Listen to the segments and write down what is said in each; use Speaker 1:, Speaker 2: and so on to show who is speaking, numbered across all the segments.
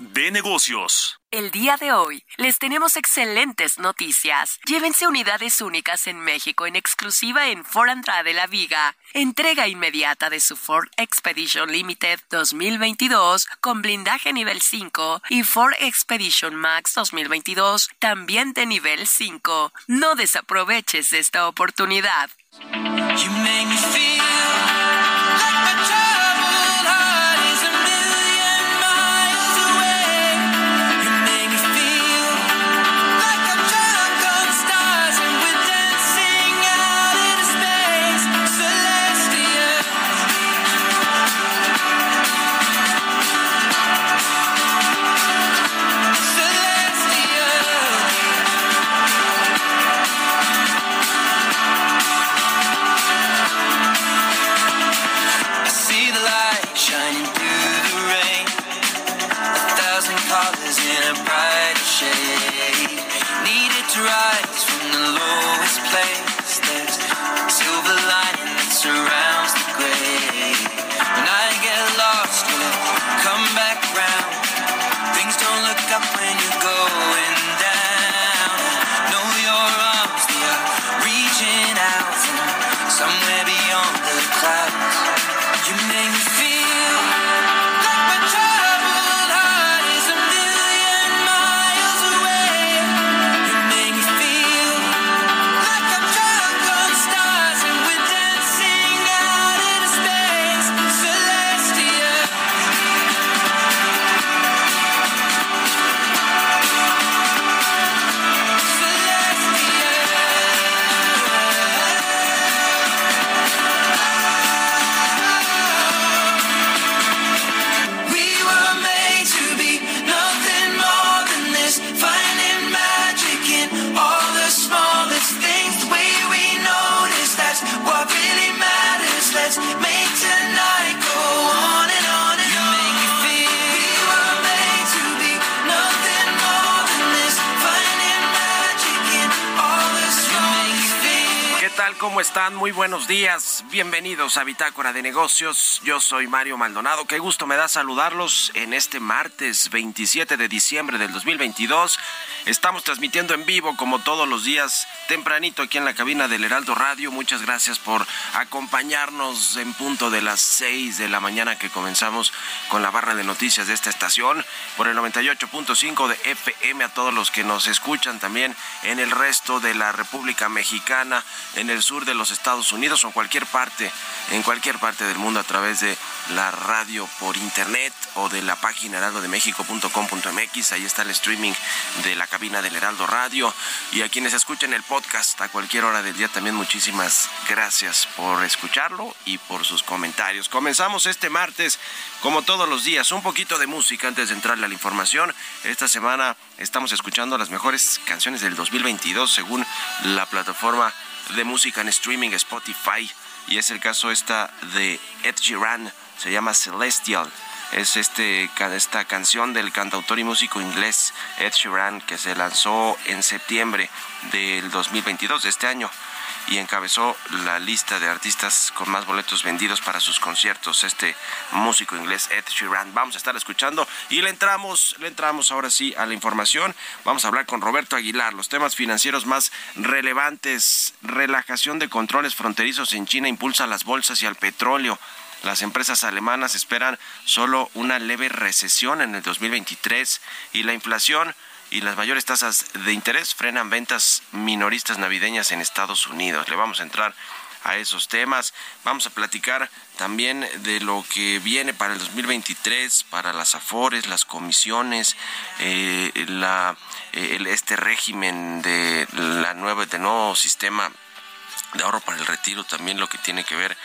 Speaker 1: de negocios.
Speaker 2: El día de hoy les tenemos excelentes noticias. Llévense unidades únicas en México en exclusiva en Ford Andrade La Viga. Entrega inmediata de su Ford Expedition Limited 2022 con blindaje nivel 5 y Ford Expedition Max 2022 también de nivel 5. No desaproveches esta oportunidad.
Speaker 3: ¿Cómo están? Muy buenos días. Bienvenidos a Bitácora de Negocios. Yo soy Mario Maldonado. Qué gusto me da saludarlos en este martes 27 de diciembre del 2022. Estamos transmitiendo en vivo como todos los días tempranito aquí en la cabina del Heraldo Radio. Muchas gracias por acompañarnos en punto de las 6 de la mañana que comenzamos con la barra de noticias de esta estación por el 98.5 de FM a todos los que nos escuchan también en el resto de la República Mexicana, en el de los Estados Unidos o en cualquier parte, en cualquier parte del mundo a través de la radio por internet o de la página heraldodemexico.com.mx. Ahí está el streaming de la cabina del Heraldo Radio. Y a quienes escuchen el podcast a cualquier hora del día, también muchísimas gracias por escucharlo y por sus comentarios. Comenzamos este martes, como todos los días, un poquito de música antes de entrarle a la información. Esta semana estamos escuchando las mejores canciones del 2022 según la plataforma de música en streaming Spotify. Y es el caso esta de Ed Sheeran, se llama Celestial es este, esta canción del cantautor y músico inglés Ed Sheeran que se lanzó en septiembre del 2022 de este año y encabezó la lista de artistas con más boletos vendidos para sus conciertos, este músico inglés Ed Sheeran. Vamos a estar escuchando y le entramos, le entramos ahora sí a la información. Vamos a hablar con Roberto Aguilar, los temas financieros más relevantes, relajación de controles fronterizos en China impulsa las bolsas y al petróleo. Las empresas alemanas esperan solo una leve recesión en el 2023 y la inflación y las mayores tasas de interés frenan ventas minoristas navideñas en Estados Unidos. Le vamos a entrar a esos temas. Vamos a platicar también de lo que viene para el 2023, para las afores, las comisiones, eh, la, eh, este régimen de la nueva, de nuevo sistema de ahorro para el retiro, también lo que tiene que ver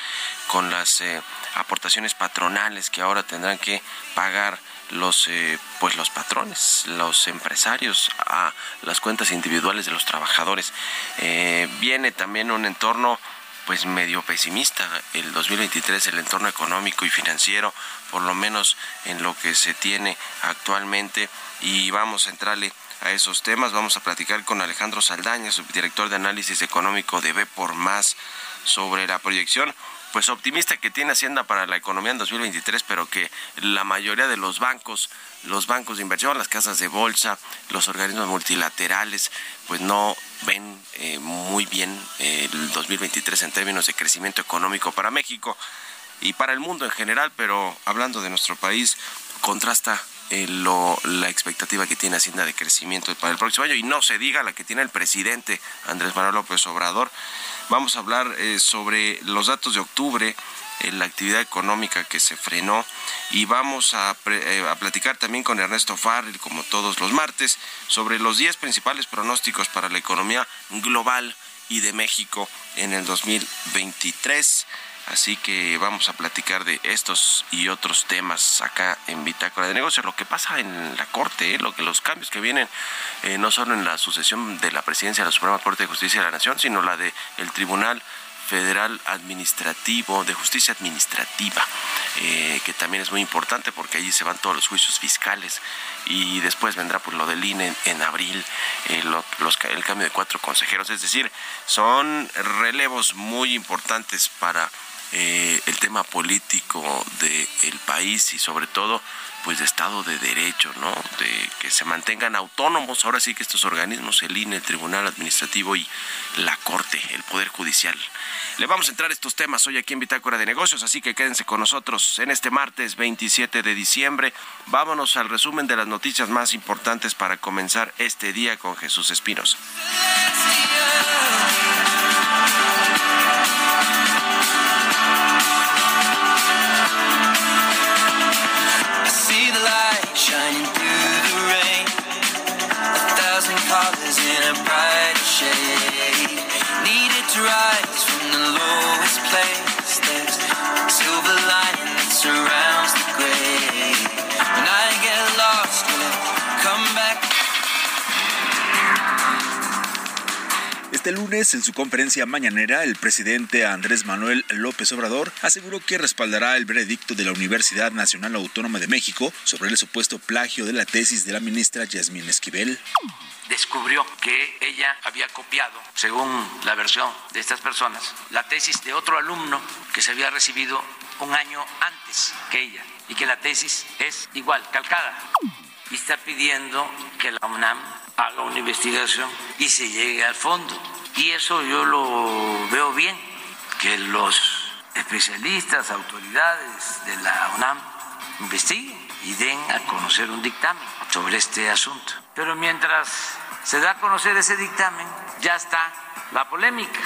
Speaker 3: con las eh, aportaciones patronales que ahora tendrán que pagar los eh, pues los patrones, los empresarios a las cuentas individuales de los trabajadores. Eh, viene también un entorno pues medio pesimista. El 2023 el entorno económico y financiero por lo menos en lo que se tiene actualmente. Y vamos a entrarle a esos temas. Vamos a platicar con Alejandro Saldaña subdirector de análisis económico de B por más sobre la proyección pues optimista que tiene Hacienda para la economía en 2023, pero que la mayoría de los bancos, los bancos de inversión, las casas de bolsa, los organismos multilaterales, pues no ven eh, muy bien eh, el 2023 en términos de crecimiento económico para México y para el mundo en general, pero hablando de nuestro país, contrasta eh, la expectativa que tiene Hacienda de crecimiento para el próximo año y no se diga la que tiene el presidente Andrés Manuel López Obrador Vamos a hablar eh, sobre los datos de octubre, en la actividad económica que se frenó y vamos a, eh, a, platicar también con Ernesto Farrell, como todos los martes, sobre los 10 principales pronósticos para la economía global y de México en el 2023. Así que vamos a platicar de estos y otros temas acá en Bitácora de Negocios. Lo que pasa en la Corte, ¿eh? lo que los cambios que vienen eh, no solo en la sucesión de la presidencia de la Suprema Corte de Justicia de la Nación, sino la del el Tribunal Federal Administrativo, de Justicia Administrativa, eh, que también es muy importante porque allí se van todos los juicios fiscales y después vendrá pues, lo del INE en, abril, el cambio de cuatro consejeros, es decir, son relevos muy importantes para eh, el tema político del país y sobre todo pues de Estado de Derecho, ¿no? De que se mantengan autónomos, ahora sí que estos organismos, el INE, el Tribunal Administrativo y la Corte, el Poder Judicial. Le vamos a entrar estos temas hoy aquí en Bitácora de Negocios, así que quédense con nosotros en este martes 27 de diciembre. Vámonos al resumen de las noticias más importantes para comenzar este día con Jesús Espinos.
Speaker 4: En su conferencia mañanera, el presidente Andrés Manuel López Obrador aseguró que respaldará el veredicto de la Universidad Nacional Autónoma de México sobre el supuesto plagio de la tesis de la ministra Yasmín Esquivel
Speaker 5: descubrió que ella había copiado, según la versión de estas personas, la tesis de otro alumno que se había recibido un año antes que ella y que la tesis es igual, calcada. Y está pidiendo que la UNAM haga una investigación y se llegue al fondo y eso yo lo veo bien, que los especialistas, autoridades de la UNAM investiguen y den a conocer un dictamen sobre este asunto. Pero mientras se da a conocer ese dictamen, ya está la polémica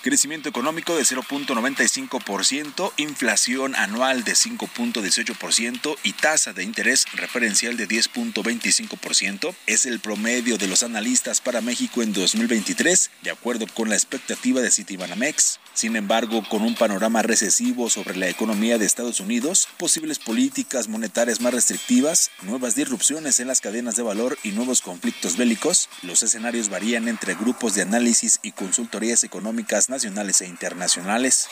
Speaker 4: crecimiento económico de 0.95%, inflación anual de 5.18% y tasa de interés referencial de 10.25%. Es el promedio de los analistas para México en 2023, de acuerdo con la expectativa de Citibanamex. Sin embargo, con un panorama recesivo sobre la economía de Estados Unidos, posibles políticas monetarias más restrictivas, nuevas disrupciones en las cadenas de valor y nuevos conflictos bélicos, los escenarios varían entre grupos de análisis y consultorías económicas nacionales e internacionales.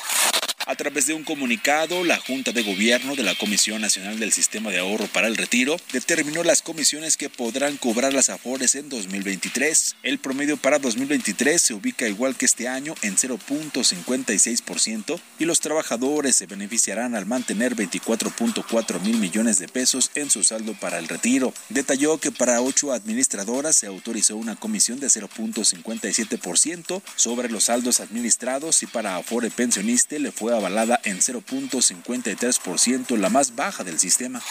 Speaker 4: A través de un comunicado, la Junta de Gobierno de la Comisión Nacional del Sistema de Ahorro para el Retiro determinó las comisiones que podrán cobrar las AFORES en 2023. El promedio para 2023 se ubica igual que este año en 0.56% y los trabajadores se beneficiarán al mantener 24.4 mil millones de pesos en su saldo para el retiro. Detalló que para ocho administradoras se autorizó una comisión de 0.57% sobre los saldos administrados y para Afore Pensioniste le fue avalada en 0.53%, la más baja del sistema.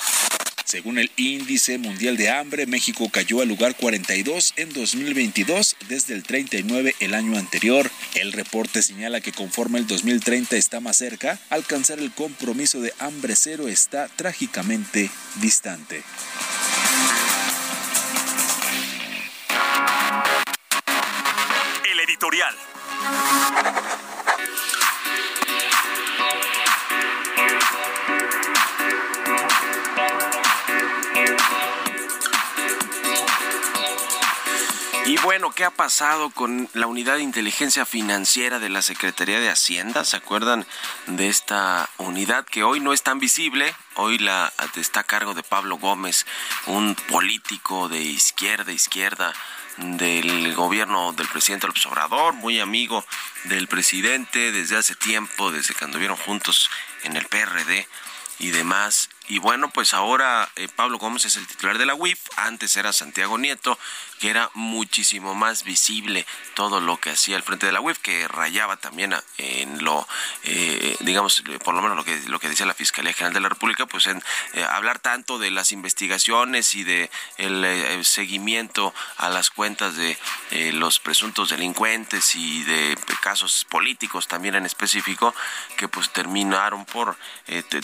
Speaker 4: Según el índice mundial de hambre, México cayó al lugar 42 en 2022 desde el 39 el año anterior. El reporte señala que conforme el 2030 está más cerca, alcanzar el compromiso de hambre cero está trágicamente distante.
Speaker 2: El editorial.
Speaker 3: Bueno, ¿qué ha pasado con la unidad de inteligencia financiera de la Secretaría de Hacienda? ¿Se acuerdan de esta unidad que hoy no es tan visible? Hoy la está a cargo de Pablo Gómez, un político de izquierda, izquierda del gobierno del presidente López Obrador, muy amigo del presidente desde hace tiempo, desde que anduvieron juntos en el PRD y demás. Y bueno, pues ahora eh, Pablo Gómez es el titular de la UIF, antes era Santiago Nieto, que era muchísimo más visible todo lo que hacía el frente de la UIF, que rayaba también en lo, eh, digamos, por lo menos lo que, lo que decía la Fiscalía General de la República, pues en eh, hablar tanto de las investigaciones y de el, seguimiento a las cuentas de los presuntos delincuentes y de casos políticos también en específico, que pues terminaron por,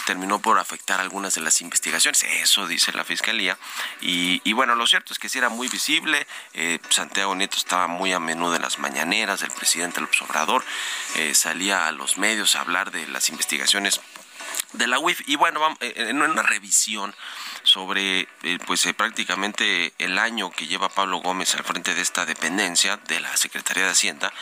Speaker 3: terminó por afectar algunas de las investigaciones, eso dice la Fiscalía, y, y bueno, lo cierto es que sí era muy visible, eh, Santiago Nieto estaba muy a menudo en las mañaneras del presidente López Obrador, eh, salía a los medios a hablar de las investigaciones de la UIF y bueno, eh, en una revisión sobre pues prácticamente el año que lleva Pablo Gómez al frente de esta dependencia de la Secretaría de Hacienda,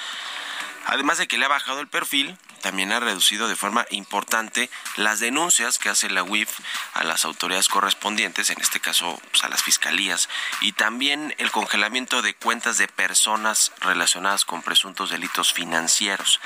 Speaker 3: además de que le ha bajado el perfil, también ha reducido de forma importante las denuncias que hace la UIF a las autoridades correspondientes, en este caso pues, a las fiscalías, y también el congelamiento de cuentas de personas relacionadas con presuntos delitos financieros.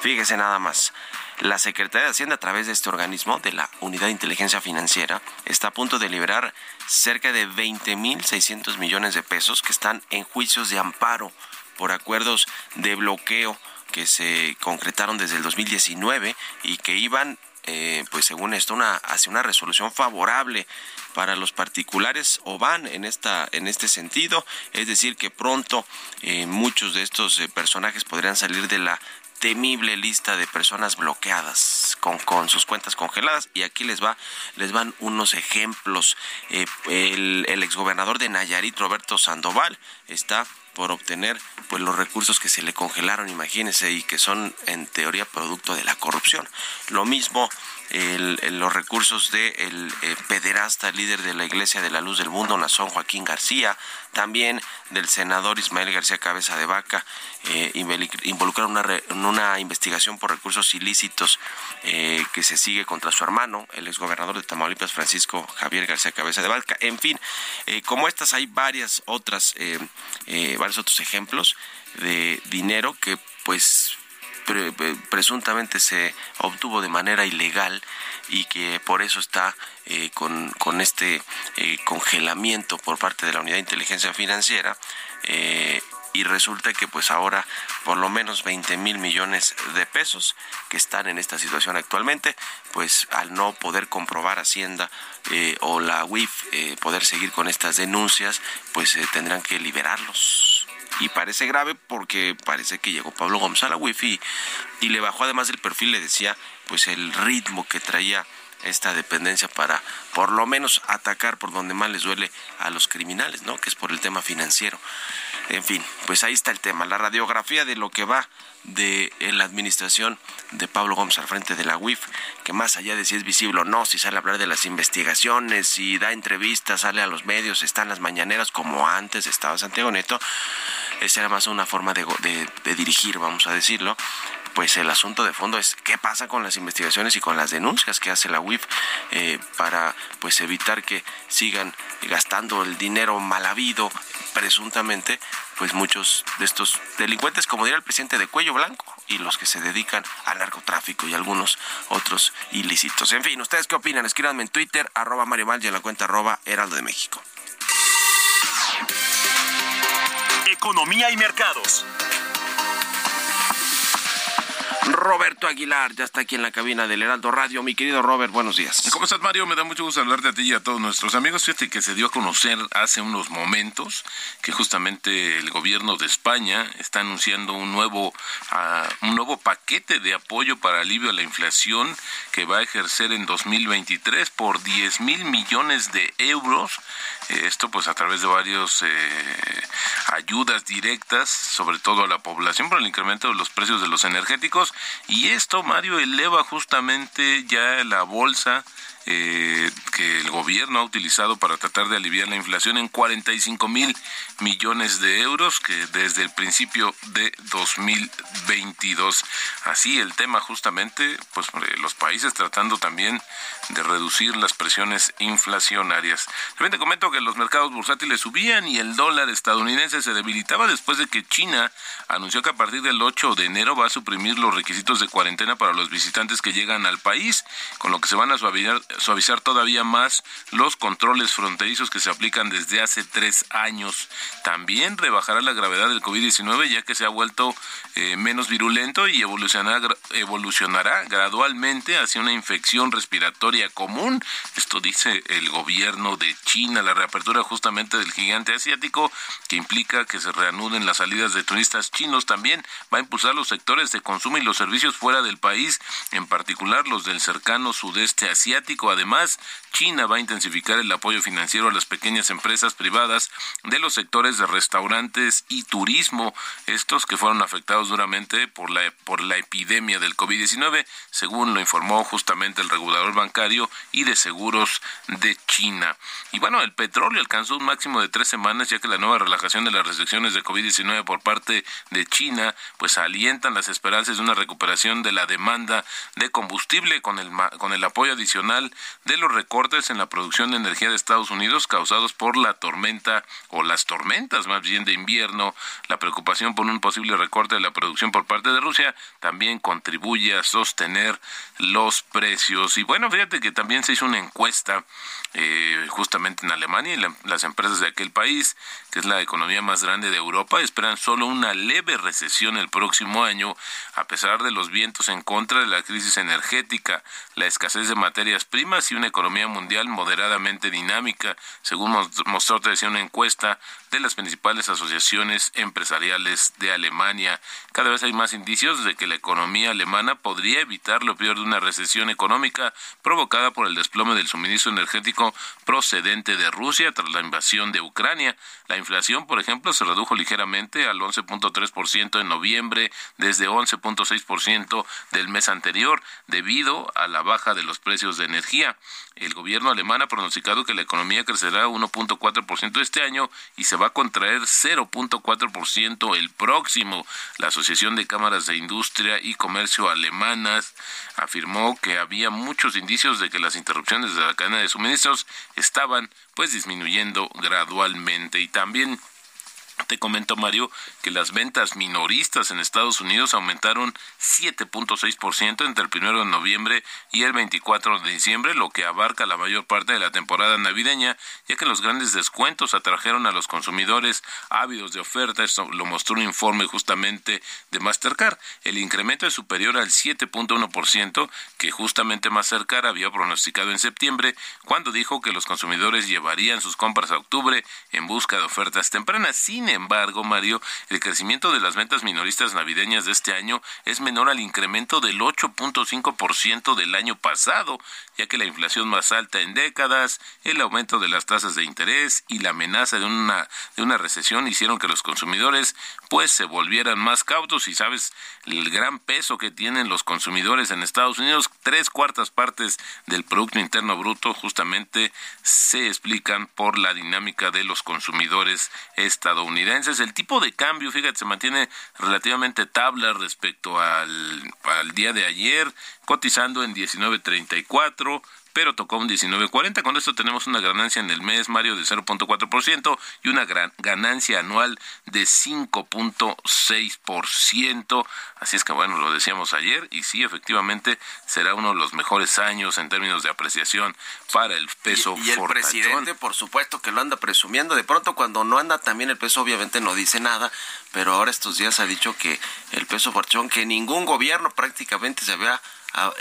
Speaker 3: Fíjese nada más. La Secretaría de Hacienda, a través de este organismo, de la Unidad de Inteligencia Financiera, está a punto de liberar cerca de 20.600 millones de pesos que están en juicios de amparo por acuerdos de bloqueo que se concretaron desde el 2019 y que iban eh, pues según esto una hacia una resolución favorable para los particulares o van en esta en este sentido. Es decir que pronto eh, muchos de estos eh, personajes podrían salir de la temible lista de personas bloqueadas con, con sus cuentas congeladas. Y aquí les va les van unos ejemplos. El, el exgobernador de Nayarit Roberto Sandoval está por obtener pues los recursos que se le congelaron, imagínense, y que son en teoría producto de la corrupción. Lo mismo los recursos del de el, eh, pederasta líder de la Iglesia de la Luz del Mundo, Nazón Joaquín García, también del senador Ismael García Cabeza de Vaca, eh, involucraron una, una investigación por recursos ilícitos eh, que se sigue contra su hermano, el exgobernador de Tamaulipas, Francisco Javier García Cabeza de Vaca. En fin, eh, como estas hay varias otras, varios otros ejemplos de dinero que pues presuntamente se obtuvo de manera ilegal y que por eso está eh, con, con, este eh, congelamiento por parte de la Unidad de Inteligencia Financiera. Eh, y resulta que pues ahora por lo menos 20 mil millones de pesos que están en esta situación actualmente, pues al no poder comprobar Hacienda o la UIF poder seguir con estas denuncias, pues tendrán que liberarlos y parece grave porque parece que llegó Pablo Gómez a la wifi y le bajó además el perfil, le decía, pues el ritmo que traía esta dependencia para por lo menos atacar por donde más les duele a los criminales, ¿no? Que es por el tema financiero. En fin, pues ahí está el tema, la radiografía de lo que va de la administración de Pablo Gómez al frente de la UIF, que más allá de si es visible o no, si sale a hablar de las investigaciones, si da entrevistas, sale a los medios, está en las mañaneras como antes estaba Santiago Neto, esa era más una forma de, de dirigir, vamos a decirlo, pues el asunto de fondo es qué pasa con las investigaciones y con las denuncias que hace la UIF eh, para pues evitar que sigan gastando el dinero mal habido presuntamente pues muchos de estos delincuentes como diría el presidente de cuello blanco y los que se dedican al narcotráfico y algunos otros ilícitos. En fin, ¿ustedes qué opinan? Escríbanme en Twitter, arroba Mario y en la cuenta arroba Heraldo de México.
Speaker 2: Economía y mercados.
Speaker 3: Roberto Aguilar. Ya está aquí en la cabina del Heraldo Radio. Mi querido Robert, buenos días.
Speaker 6: ¿Cómo estás, Mario? Me da mucho gusto hablarte a ti y a todos nuestros amigos. Fíjate que se dio a conocer hace unos momentos que justamente el gobierno de España está anunciando un nuevo, uh, un nuevo paquete de apoyo para alivio a la inflación que va a ejercer en 2023 por 10 mil millones de euros. Esto pues a través de varios eh, ayudas directas, sobre todo a la población por el incremento de los precios de los energéticos. Y esto, Mario, eleva justamente ya la bolsa eh, que el gobierno ha utilizado para tratar de aliviar la inflación en 45 mil millones de euros que desde el principio de 2022. Así el tema justamente, pues los países tratando también de reducir las presiones inflacionarias. También te comento que los mercados bursátiles subían y el dólar estadounidense se debilitaba después de que China anunció que a partir del 8 de enero va a suprimir los requisitos de cuarentena para los visitantes que llegan al país, con lo que se van a suavizar, suavizar todavía más los controles fronterizos que se aplican desde hace tres años. También rebajará la gravedad del COVID-19 ya que se ha vuelto eh, menos virulento y evolucionará, evolucionará gradualmente hacia una infección respiratoria común. Esto dice el gobierno de China, la reapertura justamente del gigante asiático que implica que se reanuden las salidas de turistas chinos también va a impulsar los sectores de consumo y los servicios fuera del país, en particular los del cercano sudeste asiático. Además, China va a intensificar el apoyo financiero a las pequeñas empresas privadas de los sectores de restaurantes y turismo, estos que fueron afectados duramente por la, por la epidemia del COVID-19, según lo informó justamente el regulador bancario y de seguros de China. Y bueno, el petróleo alcanzó un máximo de tres semanas, ya que la nueva relajación de las restricciones de COVID-19 por parte de China, pues alientan las esperanzas de una recuperación de la demanda de combustible con el, con el apoyo adicional de los recortes en la producción de energía de Estados Unidos causados por la tormenta o las tormentas más bien de invierno, la preocupación por un posible recorte de la producción por parte de Rusia también contribuye a sostener los precios. Y bueno, fíjate que también se hizo una encuesta eh, justamente en Alemania y las empresas de aquel país, que es la economía más grande de Europa, esperan solo una leve recesión el próximo año, a pesar de los vientos en contra de la crisis energética, la escasez de materias primas y una economía mundial moderadamente dinámica, según mostró una encuesta de las principales asociaciones empresariales de Alemania. Cada vez hay más indicios de que la economía alemana podría evitar lo peor de una recesión económica provocada por el desplome del suministro energético procedente de Rusia tras la invasión de Ucrania. La inflación, por ejemplo, se redujo ligeramente al 11.3% en noviembre desde 11.6% del mes anterior debido a la baja de los precios de energía. El gobierno alemán ha pronosticado que la economía crecerá 1.4% este año y se va a contraer 0.4% el próximo. La Asociación de Cámaras de Industria y Comercio alemanas afirmó que había muchos indicios de que las interrupciones de la cadena de suministros estaban pues disminuyendo gradualmente y también te comento, Mario, que las ventas minoristas en Estados Unidos aumentaron 7.6% entre el 1 de noviembre y el 24 de diciembre, lo que abarca la mayor parte de la temporada navideña, ya que los grandes descuentos atrajeron a los consumidores ávidos de oferta. Esto lo mostró un informe justamente de Mastercard. El incremento es superior al 7.1% que justamente Mastercard había pronosticado en septiembre, cuando dijo que los consumidores llevarían sus compras a octubre en busca de ofertas tempranas. Sin sin embargo, Mario, el crecimiento de las ventas minoristas navideñas de este año es menor al incremento del 8.5% del año pasado, ya que la inflación más alta en décadas, el aumento de las tasas de interés y la amenaza de una, de una recesión hicieron que los consumidores pues se volvieran más cautos. Y sabes el gran peso que tienen los consumidores en Estados Unidos, tres cuartas partes del Producto Interno Bruto justamente se explican por la dinámica de los consumidores estadounidenses el tipo de cambio, fíjate, se mantiene relativamente tabla respecto al, al día de ayer, cotizando en 19.34 pero tocó un 19.40. Con esto tenemos una ganancia en el mes, Mario, de 0.4% y una gran ganancia anual de 5.6%. Así es que bueno, lo decíamos ayer y sí, efectivamente será uno de los mejores años en términos de apreciación para el peso
Speaker 3: y, y el presidente, por supuesto, que lo anda presumiendo. De pronto, cuando no anda también el peso, obviamente no dice nada, pero ahora estos días ha dicho que el peso forchón, que ningún gobierno prácticamente se había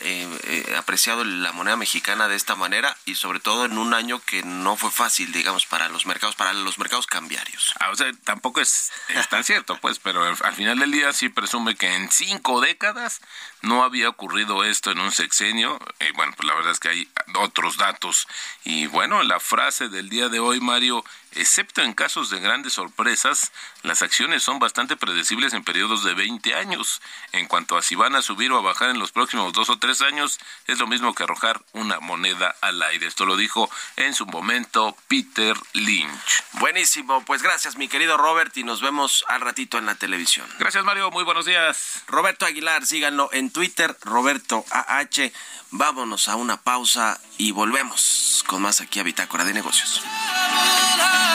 Speaker 3: eh, eh, apreciado la moneda mexicana de esta manera y sobre todo en un año que no fue fácil, digamos, para los mercados, para los mercados cambiarios.
Speaker 6: Ah, o sea, tampoco es, tan cierto, pues, pero al final del día sí presume que en cinco décadas no había ocurrido esto en un sexenio. Y bueno, pues la verdad es que hay otros datos. Y bueno, la frase del día de hoy, Mario, excepto en casos de grandes sorpresas, las acciones son bastante predecibles en periodos de 20 años. En cuanto a si van a subir o a bajar en los próximos dos o tres años, es lo mismo que arrojar una moneda al aire. Esto lo dijo en su momento Peter Lynch.
Speaker 3: Buenísimo, pues gracias mi querido Robert y nos vemos al ratito en la televisión.
Speaker 6: Gracias Mario, muy buenos días.
Speaker 3: Roberto Aguilar, síganlo en Twitter, Roberto AH. Vámonos a una pausa y volvemos con más aquí a Bitácora de Negocios.
Speaker 2: all I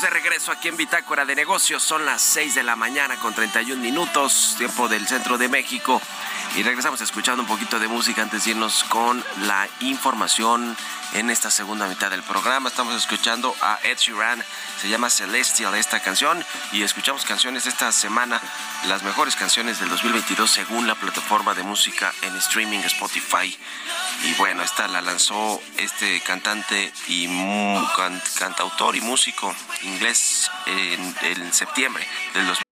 Speaker 2: De regreso aquí en Bitácora de Negocios. Son las 6 de la mañana con 31 minutos, tiempo del centro de México. Y regresamos escuchando un poquito de música antes de irnos con la información en esta segunda mitad del programa. Estamos escuchando a Ed Sheeran, se llama Celestial esta canción y escuchamos canciones esta semana, las mejores canciones del 2022 según la plataforma de música en streaming Spotify. Y bueno, esta la lanzó este cantante y cantautor y músico inglés en, en septiembre del 2022.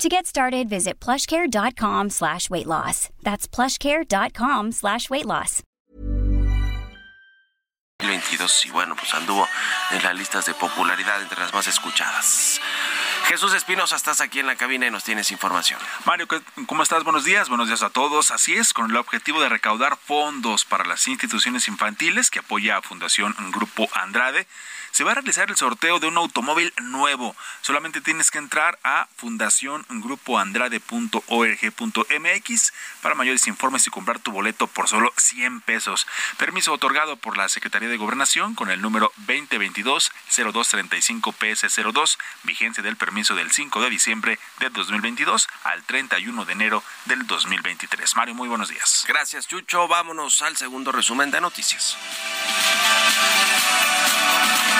Speaker 7: To get started, visit plushcare.com slash weight loss. That's plushcare.com slash weight loss.
Speaker 2: 2022 y bueno, pues anduvo en las listas de popularidad entre las más escuchadas. Jesús Espinosa, estás aquí en la cabina y nos tienes información.
Speaker 4: Mario, ¿cómo estás? Buenos días, buenos días a todos. Así es, con el objetivo de recaudar fondos para las instituciones infantiles que apoya a Fundación Grupo Andrade se va a realizar el sorteo de un automóvil nuevo. Solamente tienes que entrar a fundaciongrupoandrade.org.mx para mayores informes y comprar tu boleto por solo 100 pesos. Permiso otorgado por la Secretaría de Gobernación con el número 2022-0235-PS02, vigencia del permiso del 5 de diciembre de 2022 al 31 de enero del 2023. Mario, muy buenos días.
Speaker 2: Gracias, Chucho. Vámonos al segundo resumen de noticias.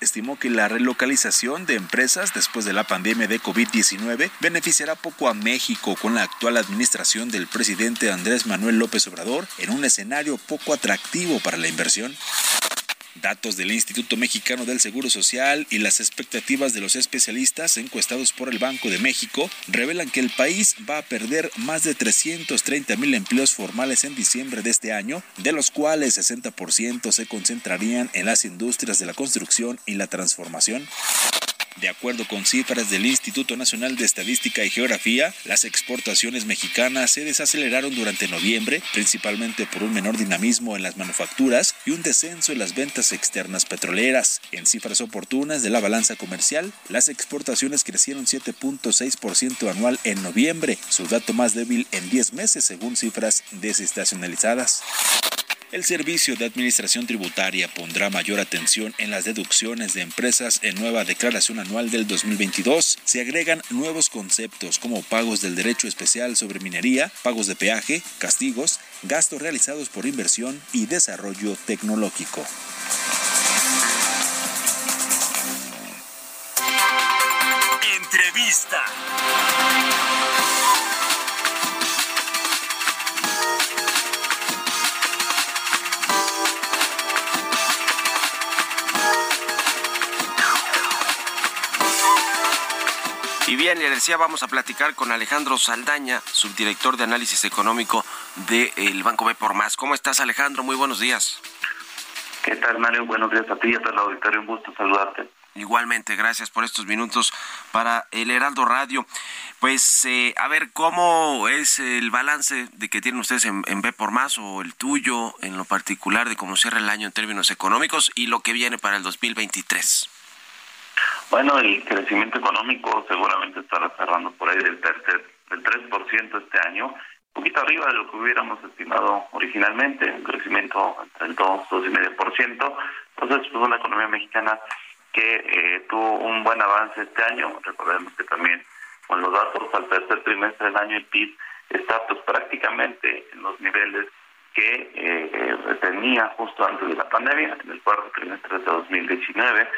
Speaker 4: Estimó que la relocalización de empresas después de la pandemia de COVID-19 beneficiará poco a México con la actual administración del presidente Andrés Manuel López Obrador en un escenario poco atractivo para la inversión. Datos del Instituto Mexicano del Seguro Social y las expectativas de los especialistas encuestados por el Banco de México revelan que el país va a perder más de 330 mil empleos formales en diciembre de este año, de los cuales 60% se concentrarían en las industrias de la construcción y la transformación. De acuerdo con cifras del Instituto Nacional de Estadística y Geografía, las exportaciones mexicanas se desaceleraron durante noviembre, principalmente por un menor dinamismo en las manufacturas y un descenso en las ventas externas petroleras. En cifras oportunas de la balanza comercial, las exportaciones crecieron 7.6% anual en noviembre, su dato más débil en 10 meses según cifras desestacionalizadas. El Servicio de Administración Tributaria pondrá mayor atención en las deducciones de empresas en nueva declaración anual del 2022. Se agregan nuevos conceptos como pagos del derecho especial sobre minería, pagos de peaje, castigos, gastos realizados por inversión y desarrollo tecnológico.
Speaker 1: Entrevista.
Speaker 2: Bien, le decía, vamos a platicar con Alejandro Saldaña, subdirector de análisis económico del Banco B por Más. ¿Cómo estás, Alejandro? Muy buenos días.
Speaker 8: ¿Qué tal, Mario? Buenos días a ti y a todo el auditorio. Un gusto saludarte.
Speaker 2: Igualmente, gracias por estos minutos para el Heraldo Radio. Pues, eh, a ver, ¿cómo es el balance de que tienen ustedes en, en B por Más o el tuyo en lo particular de cómo cierra el año en términos económicos y lo que viene para el 2023?
Speaker 8: Bueno, el crecimiento económico seguramente estará cerrando por ahí del tercer, del 3% este año, un poquito arriba de lo que hubiéramos estimado originalmente, un crecimiento entre el 2, 2,5%. Entonces, pues una economía mexicana que eh, tuvo un buen avance este año. Recordemos que también con los datos al tercer trimestre del año el PIB está pues prácticamente en los niveles que eh, tenía justo antes de la pandemia, en el cuarto trimestre de 2019.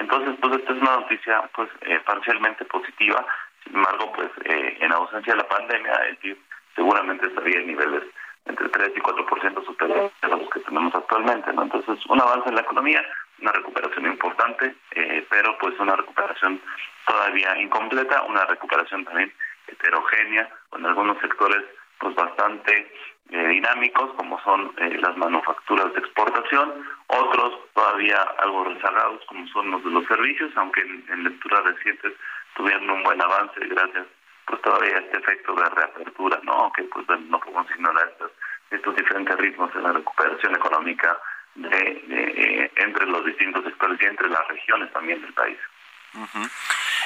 Speaker 8: Entonces, pues esta es una noticia pues eh, parcialmente positiva. Sin embargo, pues eh, en ausencia de la pandemia, el PIB seguramente estaría en niveles entre 3 y 4% superiores a los que tenemos actualmente. ¿no? Entonces, un avance en la economía, una recuperación importante, eh, pero pues una recuperación todavía incompleta, una recuperación también heterogénea, con algunos sectores pues bastante eh, dinámicos como son eh, las manufacturas de exportación, otros todavía algo rezagados como son los de los servicios, aunque en, lecturas recientes tuvieron un buen avance gracias pues todavía este efecto de reapertura, ¿no? Que pues no podemos ignorar estos, estos diferentes ritmos en la recuperación económica de, entre los distintos sectores y entre las regiones también del país.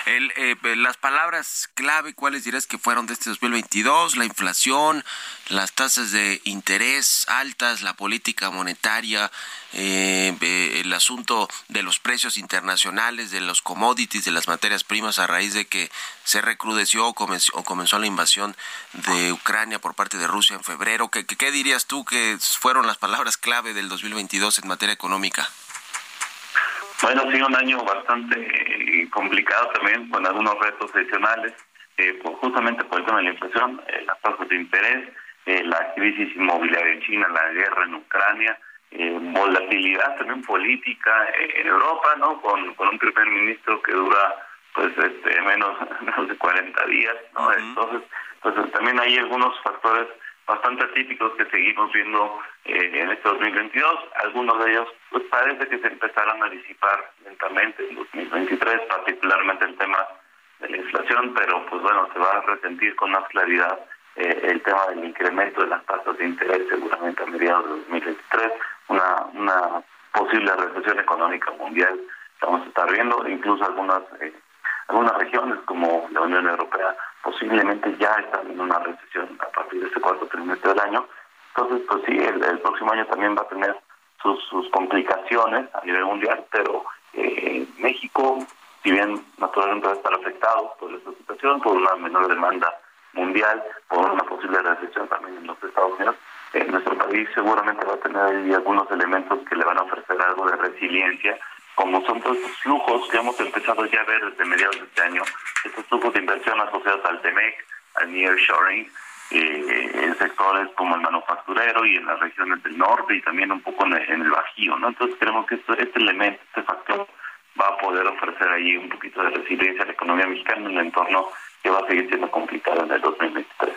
Speaker 3: El, eh, las palabras clave, ¿cuáles dirás que fueron de este 2022? La inflación, las tasas de interés altas, la política monetaria, eh, el asunto de los precios internacionales, de los commodities, de las materias primas a raíz de que se recrudeció o comenzó, la invasión de Ucrania por parte de Rusia en febrero. ¿Qué, qué dirías tú que fueron las palabras clave del 2022 en materia económica?
Speaker 8: Bueno, ha sido un año bastante eh, complicado también, con algunos retos adicionales, eh, justamente por el tema de la inflación, eh, las tasas de interés, la crisis inmobiliaria en China, la guerra en Ucrania, volatilidad también política en Europa, ¿no? Con, con un primer ministro que dura pues este menos, menos de 40 días, ¿no? Entonces, pues también hay algunos factores bastante atípicos que seguimos viendo eh, en este 2022. Algunos de ellos pues parece que se empezarán a disipar lentamente en 2023, particularmente el tema de la inflación, pero pues bueno, se va a resentir con más claridad eh, el tema del incremento de las tasas de interés seguramente a mediados de 2023, una, una posible recesión económica mundial vamos a estar viendo, incluso algunas eh, algunas regiones como la Unión Europea posiblemente ya están en una recesión a partir de este cuarto trimestre del año. Entonces, pues sí, el, próximo año también va a tener sus, complicaciones a nivel mundial, pero eh, México, si bien naturalmente va a estar afectado por esta situación, por una menor demanda mundial, por una posible recesión también en los Estados Unidos, eh, nuestro país seguramente va a tener ahí algunos elementos que le van a ofrecer algo de resiliencia como son todos estos flujos que hemos empezado ya a ver desde mediados de este año, estos flujos de inversión asociados al TEMEC, al nearshoring, eh, en sectores como el manufacturero y en las regiones del norte y también un poco en el, Bajío, ¿no? Entonces creemos que este, elemento, este factor, va a poder ofrecer ahí un poquito de resiliencia a la economía mexicana en un entorno que va a seguir siendo complicado en el 2023.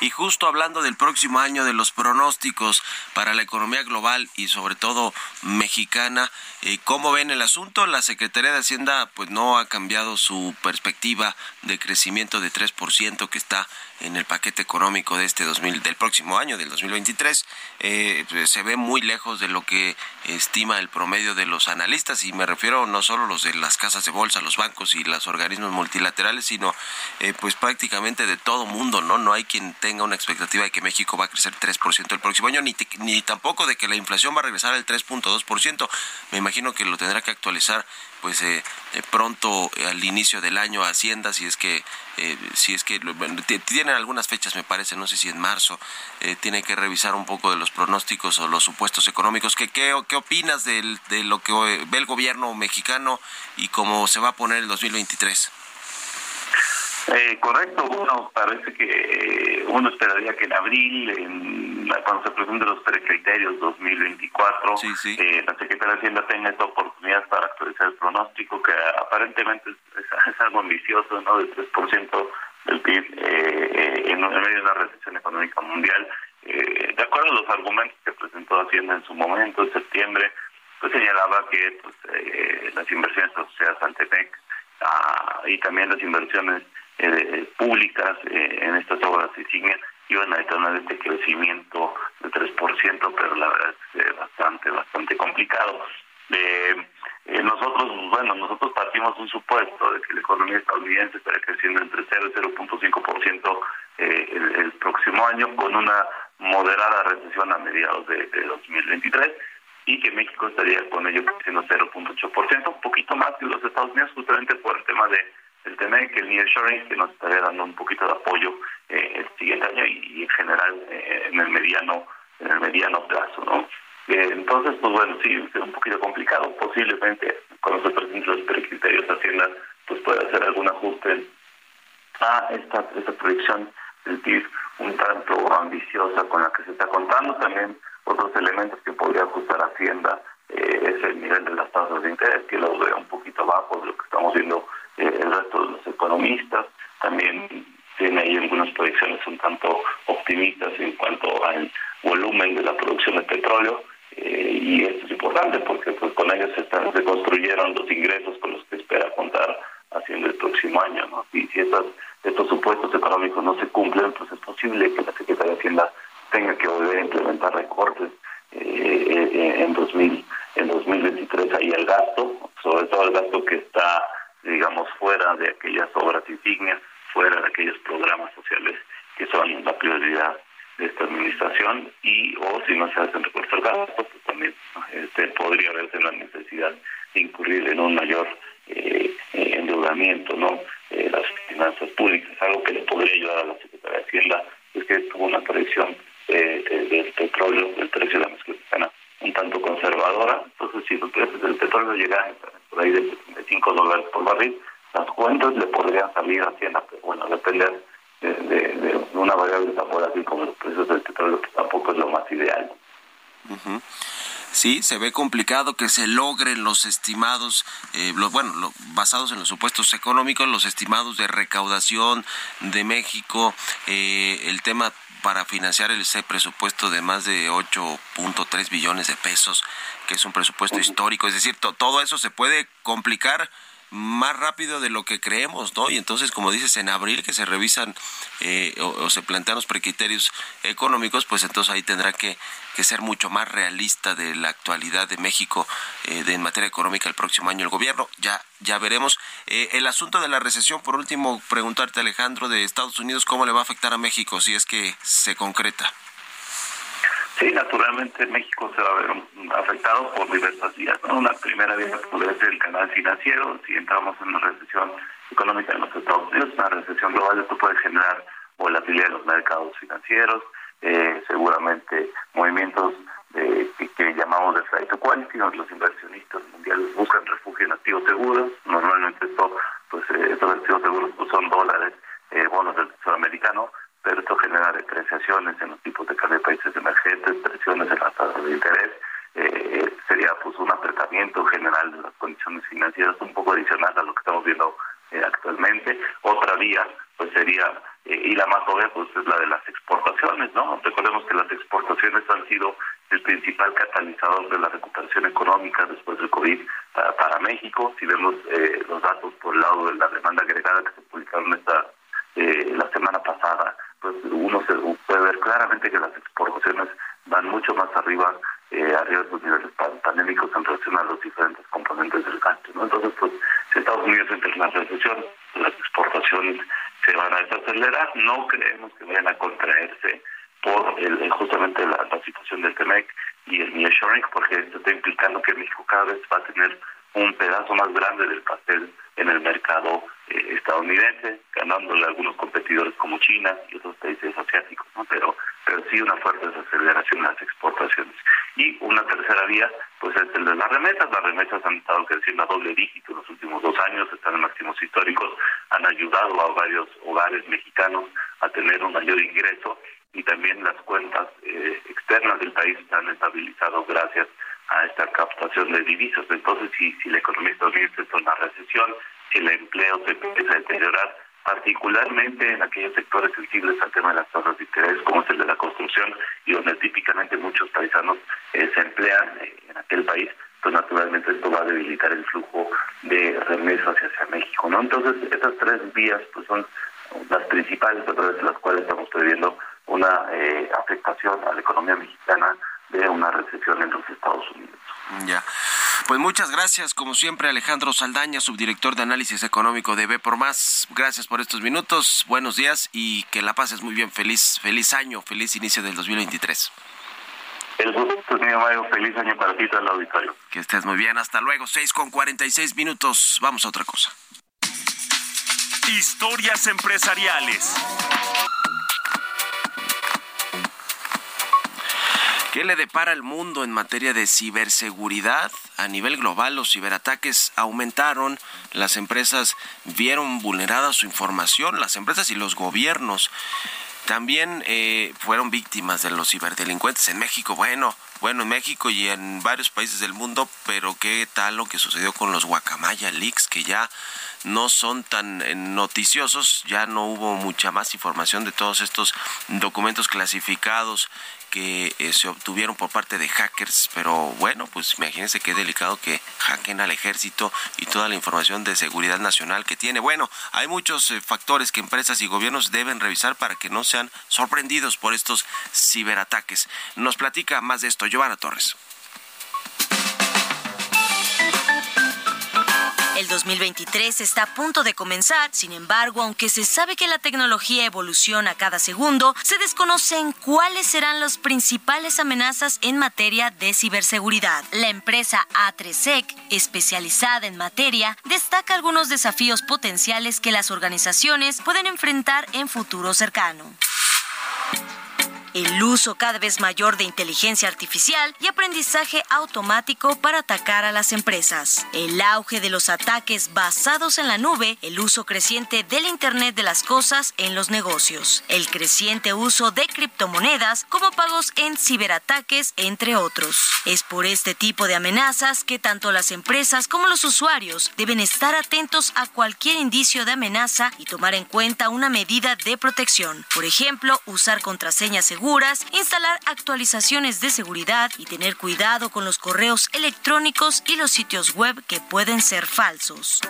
Speaker 3: Y justo hablando del próximo año, de los pronósticos para la economía global y sobre todo mexicana, eh, ¿cómo ven el asunto? La Secretaría de Hacienda pues no ha cambiado su perspectiva de crecimiento de 3% que está en el paquete económico de este 2000, del próximo año, del 2023, eh, se ve muy lejos de lo que estima el promedio de los analistas y me refiero no solo los de las casas de bolsa, los bancos y los organismos multilaterales, sino eh, pues prácticamente de todo mundo, ¿no? No hay quien tenga una expectativa de que México va a crecer 3% el próximo año, ni, ni tampoco de que la inflación va a regresar al 3.2%. Me imagino que lo tendrá que actualizar pues eh, pronto al inicio del año Hacienda si es que eh, si es que tienen algunas fechas me parece no sé si en marzo eh, tiene que revisar un poco de los pronósticos o los supuestos económicos. ¿qué, qué, qué opinas de, lo que ve el gobierno mexicano y cómo se va a poner el 2023
Speaker 8: eh, correcto, uno parece que uno esperaría que en abril, en la, cuando se presenten los precriterios 2024, Eh, la Secretaría de Hacienda tenga esta oportunidad para actualizar el pronóstico, que aparentemente es, algo ambicioso, ¿no? Del 3% del PIB eh, eh, en, medio de una recesión económica mundial. Eh, de acuerdo a los argumentos que presentó Hacienda en su momento, en septiembre, pues señalaba que pues, las inversiones asociadas al TEMEC ah, y también las inversiones eh, públicas eh, en estas obras insignia iban a tener este crecimiento de 3%, pero la verdad es eh, bastante, bastante complicado. nosotros, bueno, nosotros partimos un supuesto de que la economía estadounidense estará creciendo entre 0 y 0.5% el, el próximo año, con una moderada recesión a mediados de, de 2023 y que México estaría con ello creciendo 0.8%, un poquito más que los Estados Unidos, justamente por el tema de de que el nearshoring que nos estaría dando un poquito de apoyo eh, el siguiente año y, en general eh, en el mediano en el mediano plazo no eh, entonces pues bueno sí es un poquito complicado. Posiblemente cuando se presenten los criterios de Hacienda pues puede hacer algún ajuste a esta esta proyección del PIB un tanto ambiciosa con la que se está contando. También otros elementos que podría ajustar Hacienda es el nivel de las tasas de interés que lo veo un poquito bajo de lo que estamos viendo eh, el resto de los También tiene ahí algunas proyecciones un tanto optimistas en cuanto al volumen de la producción de petróleo. Eh, y esto es importante porque pues, con ellos se, están, se construyeron los ingresos con los que espera contar haciendo el próximo año. ¿no? Y si estas, estos supuestos económicos no se cumplen, pues es posible que la Secretaría de Hacienda tenga que volver a implementar recortes eh, en 2000 en 2023 ahí el gasto, sobre todo el gasto que está digamos, fuera de aquellas obras insignias, fuera de aquellos programas sociales que son la prioridad de esta administración y o si no se hacen recursos al gasto, pues también este, podría verse la necesidad de incurrir en un mayor eh, endeudamiento, ¿no? Eh, las finanzas públicas, algo que le podría ayudar a la Secretaría de Hacienda, es que tuvo una predicción eh, del petróleo, del precio de la mezcla un tanto conservadora, entonces si del petróleo llegan por ahí de 5 dólares por barril, las cuentas le podrían salir a Hacienda, pero bueno, depende de, de, una variable tan así como los precios del petróleo, que tampoco es lo más ideal.
Speaker 3: Sí, se ve complicado que se logren los estimados, eh, los, bueno, basados en los supuestos económicos, los estimados de recaudación de México, eh, el tema para financiar ese presupuesto de más de 8.3 billones de pesos, que es un presupuesto histórico. Es decir, todo eso se puede complicar más rápido de lo que creemos, ¿no? Y entonces, como dices, en abril que se revisan eh, o, se plantean los precriterios económicos, pues entonces ahí tendrá que, ser mucho más realista de la actualidad de México eh, de, en materia económica el próximo año el gobierno. Ya, ya veremos. Eh, el asunto de la recesión, por último, preguntarte, Alejandro, de Estados Unidos, ¿cómo le va a afectar a México si es que se concreta?
Speaker 8: Sí, naturalmente México se va a ver afectado por diversas vías. Una primera vía puede ser el canal financiero. Si entramos en una recesión económica en los Estados Unidos, una recesión global, esto puede generar volatilidad en los mercados financieros, eh, seguramente movimientos que, llamamos de flight to quality, los inversionistas mundiales buscan refugio en activos seguros. Normalmente esto, pues, eh, estos activos seguros pues, son dólares, eh, bonos del Tesoro americano pero esto genera depreciaciones en los tipos de cambio de países emergentes, presiones en las tasas de interés, eh, sería pues un apretamiento general de las condiciones financieras un poco adicional a lo que estamos viendo eh, actualmente. Otra vía pues sería, eh, y la más obvia pues es la de las exportaciones, ¿no? Recordemos que las exportaciones han sido el principal catalizador de la recuperación económica después del COVID para, para México. Si vemos los datos por el lado de la demanda agregada que se publicaron esta la semana pasada, pues uno se puede ver claramente que las exportaciones van mucho más arriba, eh, arriba de los niveles pandémicos en relación a los diferentes componentes del gasto. ¿no? Entonces, pues, si Estados Unidos entra en una recesión, las exportaciones se van a desacelerar. No creemos que vayan a contraerse por el, justamente la, situación del TEMEC y el nearshoring, porque esto está implicando que México cada vez va a tener un pedazo más grande del pastel en el mercado eh, estadounidense, ganándole a algunos competidores como China y otros países asiáticos, ¿no? pero, pero sí una fuerte desaceleración en las exportaciones. Y una tercera vía, pues es el de las remesas. Las remesas han estado creciendo a doble dígito en los últimos dos años, están en máximos históricos, han ayudado a varios hogares mexicanos a tener un mayor ingreso y también las cuentas eh, externas del país se han estabilizado gracias a esta captación de divisas. Entonces, si, si la economía estadounidense está en una recesión, si el empleo se empieza a deteriorar, particularmente en aquellos sectores sensibles al tema de las tasas de interés, como es el de la construcción, y donde típicamente muchos paisanos eh, se emplean eh, en aquel país, pues naturalmente esto va a debilitar el flujo de remesas hacia México. ¿no? Entonces, estas tres vías pues son las principales a través de las cuales estamos previendo una eh, afectación a la economía mexicana de una recesión en los Estados Unidos.
Speaker 3: Ya. Pues muchas gracias, como siempre, Alejandro Saldaña, subdirector de análisis económico de B por Más. Gracias por estos minutos, buenos días y que la pases muy bien. Feliz, feliz año, feliz inicio del 2023.
Speaker 8: El gusto es mío, Mario. Feliz año para ti, el auditorio.
Speaker 3: Que estés muy bien. Hasta luego. 6 con 46 minutos. Vamos a otra cosa.
Speaker 1: Historias empresariales.
Speaker 3: ¿Qué le depara el mundo en materia de ciberseguridad? A nivel global, los ciberataques aumentaron, las empresas vieron vulnerada su información, las empresas y los gobiernos también eh, fueron víctimas de los ciberdelincuentes en México. Bueno, bueno, en México y en varios países del mundo, pero qué tal lo que sucedió con los Guacamaya Leaks, que ya no son tan eh, noticiosos, ya no hubo mucha más información de todos estos documentos clasificados que eh, se obtuvieron por parte de hackers, pero bueno, pues imagínense qué delicado que hackeen al ejército y toda la información de seguridad nacional que tiene. Bueno, hay muchos eh, factores que empresas y gobiernos deben revisar para que no sean sorprendidos por estos ciberataques. Nos platica más de esto Giovanna Torres.
Speaker 9: 2023 está a punto de comenzar, sin embargo, aunque se sabe que la tecnología evoluciona cada segundo, se desconocen cuáles serán las principales amenazas en materia de ciberseguridad. La empresa A3Sec, especializada en materia, destaca algunos desafíos potenciales que las organizaciones pueden enfrentar en futuro cercano el uso cada vez mayor de inteligencia artificial y aprendizaje automático para atacar a las empresas, el auge de los ataques basados en la nube, el uso creciente del Internet de las Cosas en los negocios, el creciente uso de criptomonedas como pagos en ciberataques, entre otros. Es por este tipo de amenazas que tanto las empresas como los usuarios deben estar atentos a cualquier indicio de amenaza y tomar en cuenta una medida de protección. Por ejemplo, usar contraseñas seguras instalar actualizaciones de seguridad y tener cuidado con los correos electrónicos y los sitios web que pueden ser falsos.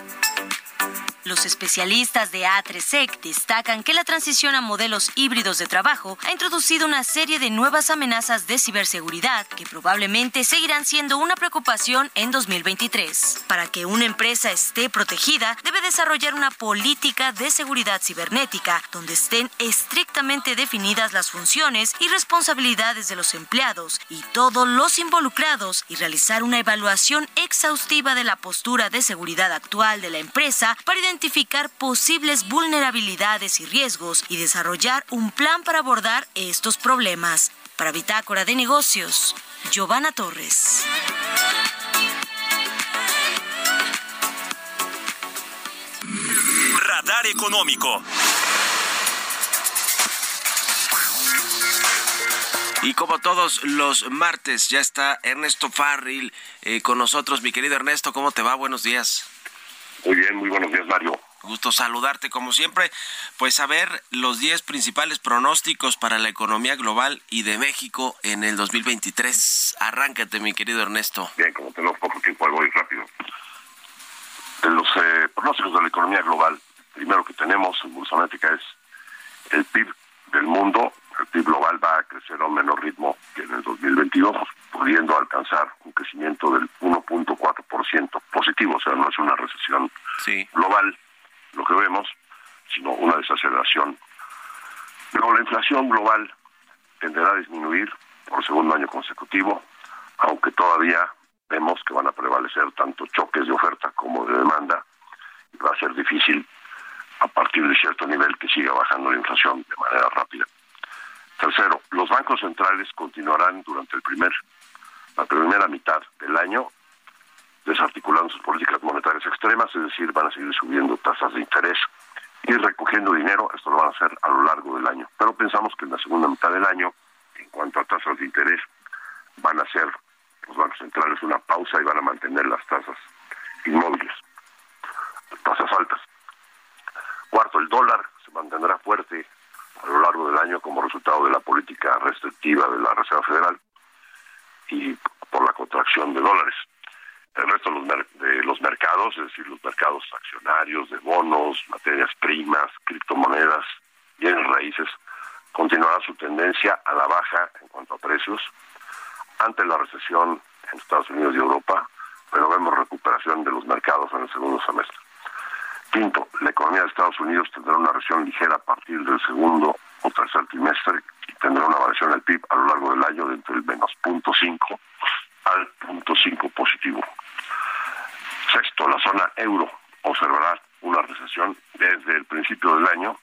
Speaker 9: Los especialistas de A3SEC destacan que la transición a modelos híbridos de trabajo ha introducido una serie de nuevas amenazas de ciberseguridad que probablemente seguirán siendo una preocupación en 2023. Para que una empresa esté protegida, debe desarrollar una política de seguridad cibernética donde estén estrictamente definidas las funciones y responsabilidades de los empleados y todos los involucrados y realizar una evaluación exhaustiva de la postura de seguridad actual de la empresa para identificar posibles vulnerabilidades y riesgos y desarrollar un plan para abordar estos problemas. Para Bitácora de Negocios, Giovanna Torres.
Speaker 1: Radar Económico.
Speaker 2: Y como todos los martes, ya está Ernesto Farril eh, con nosotros. Mi querido Ernesto, ¿cómo te va? Buenos días.
Speaker 10: Muy bien, muy buenos días, Mario.
Speaker 2: Gusto saludarte como siempre. Pues a ver los 10 principales pronósticos para la economía global y de México en el 2023. Arráncate, mi querido Ernesto.
Speaker 10: Bien, como tenemos poco tiempo, voy rápido. Los eh, pronósticos de la economía global, primero que tenemos en Analítica es el PIB del mundo. El PIB global va a crecer a un menor ritmo que en el 2022 pudiendo alcanzar un crecimiento del 1.4% positivo, o sea, no es una recesión global lo que vemos, sino una desaceleración. Luego la inflación global tenderá a disminuir por segundo año consecutivo, aunque todavía vemos que van a prevalecer tanto choques de oferta como de demanda, y va a ser difícil a partir de cierto nivel que siga bajando la inflación de manera rápida. Tercero, los bancos centrales continuarán durante el primer la primera mitad del año desarticulando sus políticas monetarias extremas, es decir, van a seguir subiendo tasas de interés y recogiendo dinero, esto lo van a hacer a lo largo del año. Pero pensamos que en la segunda mitad del año, en cuanto a tasas de interés, van a hacer los bancos centrales una pausa y van a mantener las tasas inmóviles, tasas altas. Cuarto, el dólar se mantendrá fuerte a lo largo del año como resultado de la política restrictiva de la Reserva Federal y por la contracción de dólares. El resto de los mercados, es decir, los mercados accionarios, de bonos, materias primas, criptomonedas, bienes raíces, continuará su tendencia a la baja en cuanto a precios ante la recesión en Estados Unidos y Europa, pero vemos recuperación de los mercados en el segundo semestre. Quinto, la economía de Estados Unidos tendrá una recesión ligera a partir del segundo o tercer trimestre y tendrá una variación del PIB a lo largo del año de entre el menos 0.5 al punto 5 positivo. Sexto, la zona euro observará una recesión desde el principio del año,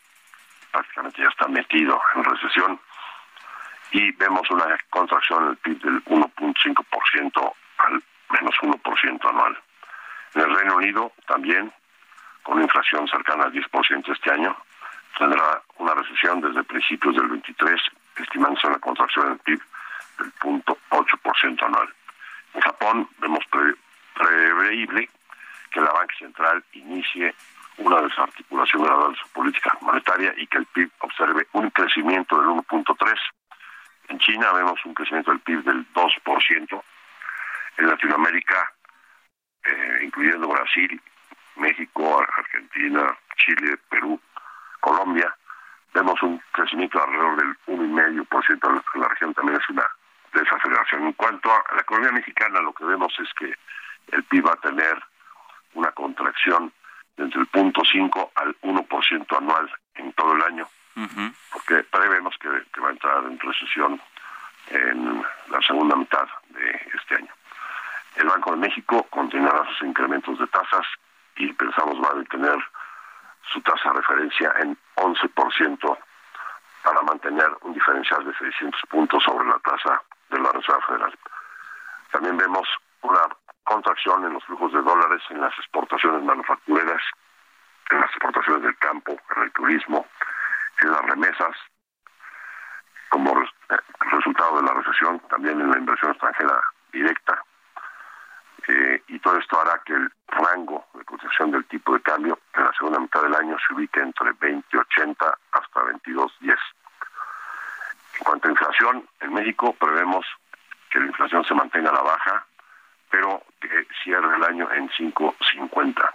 Speaker 10: prácticamente ya está metido en recesión, y vemos una contracción en el PIB del 1.5% al menos 1% anual. En el Reino Unido también, con una inflación cercana al 10% este año, tendrá una recesión desde principios del 23, estimándose una contracción del PIB del 0.8% anual. En Japón vemos previsible que la Banca Central inicie una desarticulación gradual de su política monetaria y que el PIB observe un crecimiento del 1.3. En China vemos un crecimiento del PIB del 2%. En Latinoamérica, eh, incluyendo Brasil, México, Argentina, Chile, Perú, Colombia, vemos un crecimiento alrededor del 1,5%. La región también es una desaceleración. En cuanto a la economía mexicana, lo que vemos es que el PIB va a tener una contracción entre el punto 5 al 1% anual en todo el año, porque prevemos que, va a entrar en recesión en la segunda mitad de este año. El Banco de México continuará sus incrementos de tasas y pensamos va a detener su tasa de referencia en 11% para mantener un diferencial de 600 puntos sobre la tasa de la Reserva Federal. También vemos una contracción en los flujos de dólares en las exportaciones manufactureras, en las exportaciones del campo, en el turismo, en las remesas, como resultado de la recesión, también en la inversión extranjera directa. Eh, y todo esto hará que el rango de cotización del tipo de cambio en la segunda mitad del año se ubique entre 20.80 hasta 22.10. En cuanto a inflación, en México prevemos que la inflación se mantenga a la baja, pero que cierre el año en 5.50.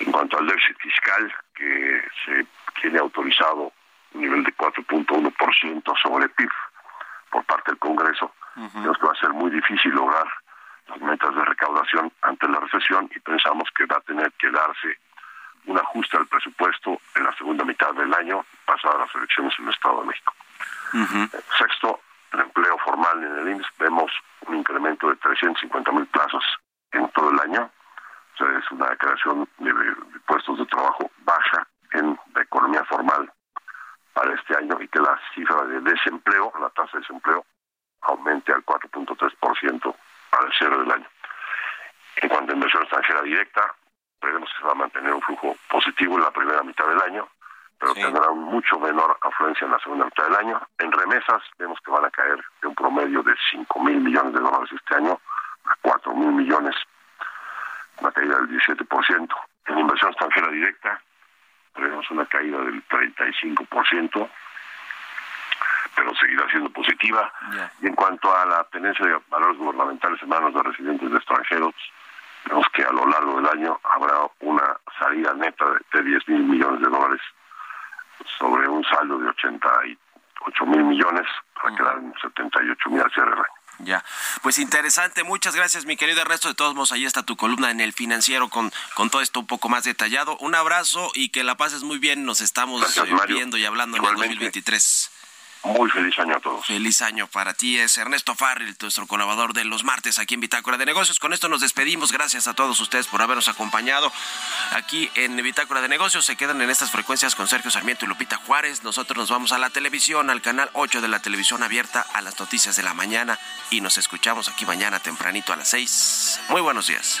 Speaker 10: En cuanto al déficit fiscal, que se tiene autorizado un nivel de 4.1% sobre PIB por parte del Congreso, creo que va a ser muy difícil lograr las metas de recaudación ante la recesión y pensamos que va a tener que darse un ajuste al presupuesto en la segunda mitad del año pasadas las elecciones en el Estado de México. Sexto, el empleo formal en el IMSS vemos un incremento de 350 mil plazos en todo el año. O sea, es una creación de, puestos de trabajo baja en la economía formal para este año y que la cifra de desempleo, la tasa de desempleo, aumente al 4.3% el cierre del año. En cuanto a inversión extranjera directa, veremos que se va a mantener un flujo positivo en la primera mitad del año, pero tendrá mucho menor afluencia en la segunda mitad del año. En remesas vemos que van a caer de un promedio de 5 mil millones de dólares este año a 4 mil millones, una caída del 17%. En inversión extranjera directa tenemos una caída del 35%, pero seguirá siendo positiva. Y en cuanto a la tenencia de valores gubernamentales en manos de residentes de extranjeros, vemos que a lo largo del año habrá una salida neta de 10 mil millones de dólares sobre un saldo de 88 mil millones para quedar en 78 mil al cierre del año.
Speaker 2: Ya, pues interesante, muchas gracias mi querido Ernesto, de todos modos ahí está tu columna en el financiero con, con todo esto un poco más detallado. Un abrazo y que la pases muy bien, nos estamos viendo y hablando en el 2023.
Speaker 10: Muy feliz año a todos.
Speaker 2: Feliz año para ti. Es Ernesto Farrell, nuestro colaborador de los martes aquí en Bitácora de Negocios. Con esto nos despedimos. Gracias a todos ustedes por habernos acompañado aquí en Bitácora de Negocios. Se quedan en estas frecuencias con Sergio Sarmiento y Lupita Juárez. Nosotros nos vamos a la televisión, al canal 8 de la televisión abierta a las noticias de la mañana y nos escuchamos aquí mañana tempranito a las 6. Muy buenos días.